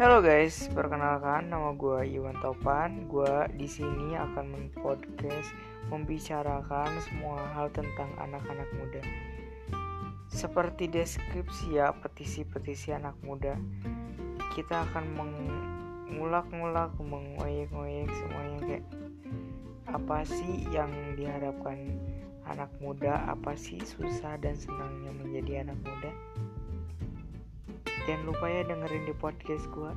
Halo guys, perkenalkan nama gue Iwan Topan. Gue di sini akan mempodcast membicarakan semua hal tentang anak-anak muda. Seperti deskripsi ya petisi-petisi anak muda. Kita akan mengulak-ngulak, mengoyek-ngoyek semuanya kayak apa sih yang diharapkan anak muda, apa sih susah dan senangnya menjadi anak muda jangan lupa ya dengerin di podcast gue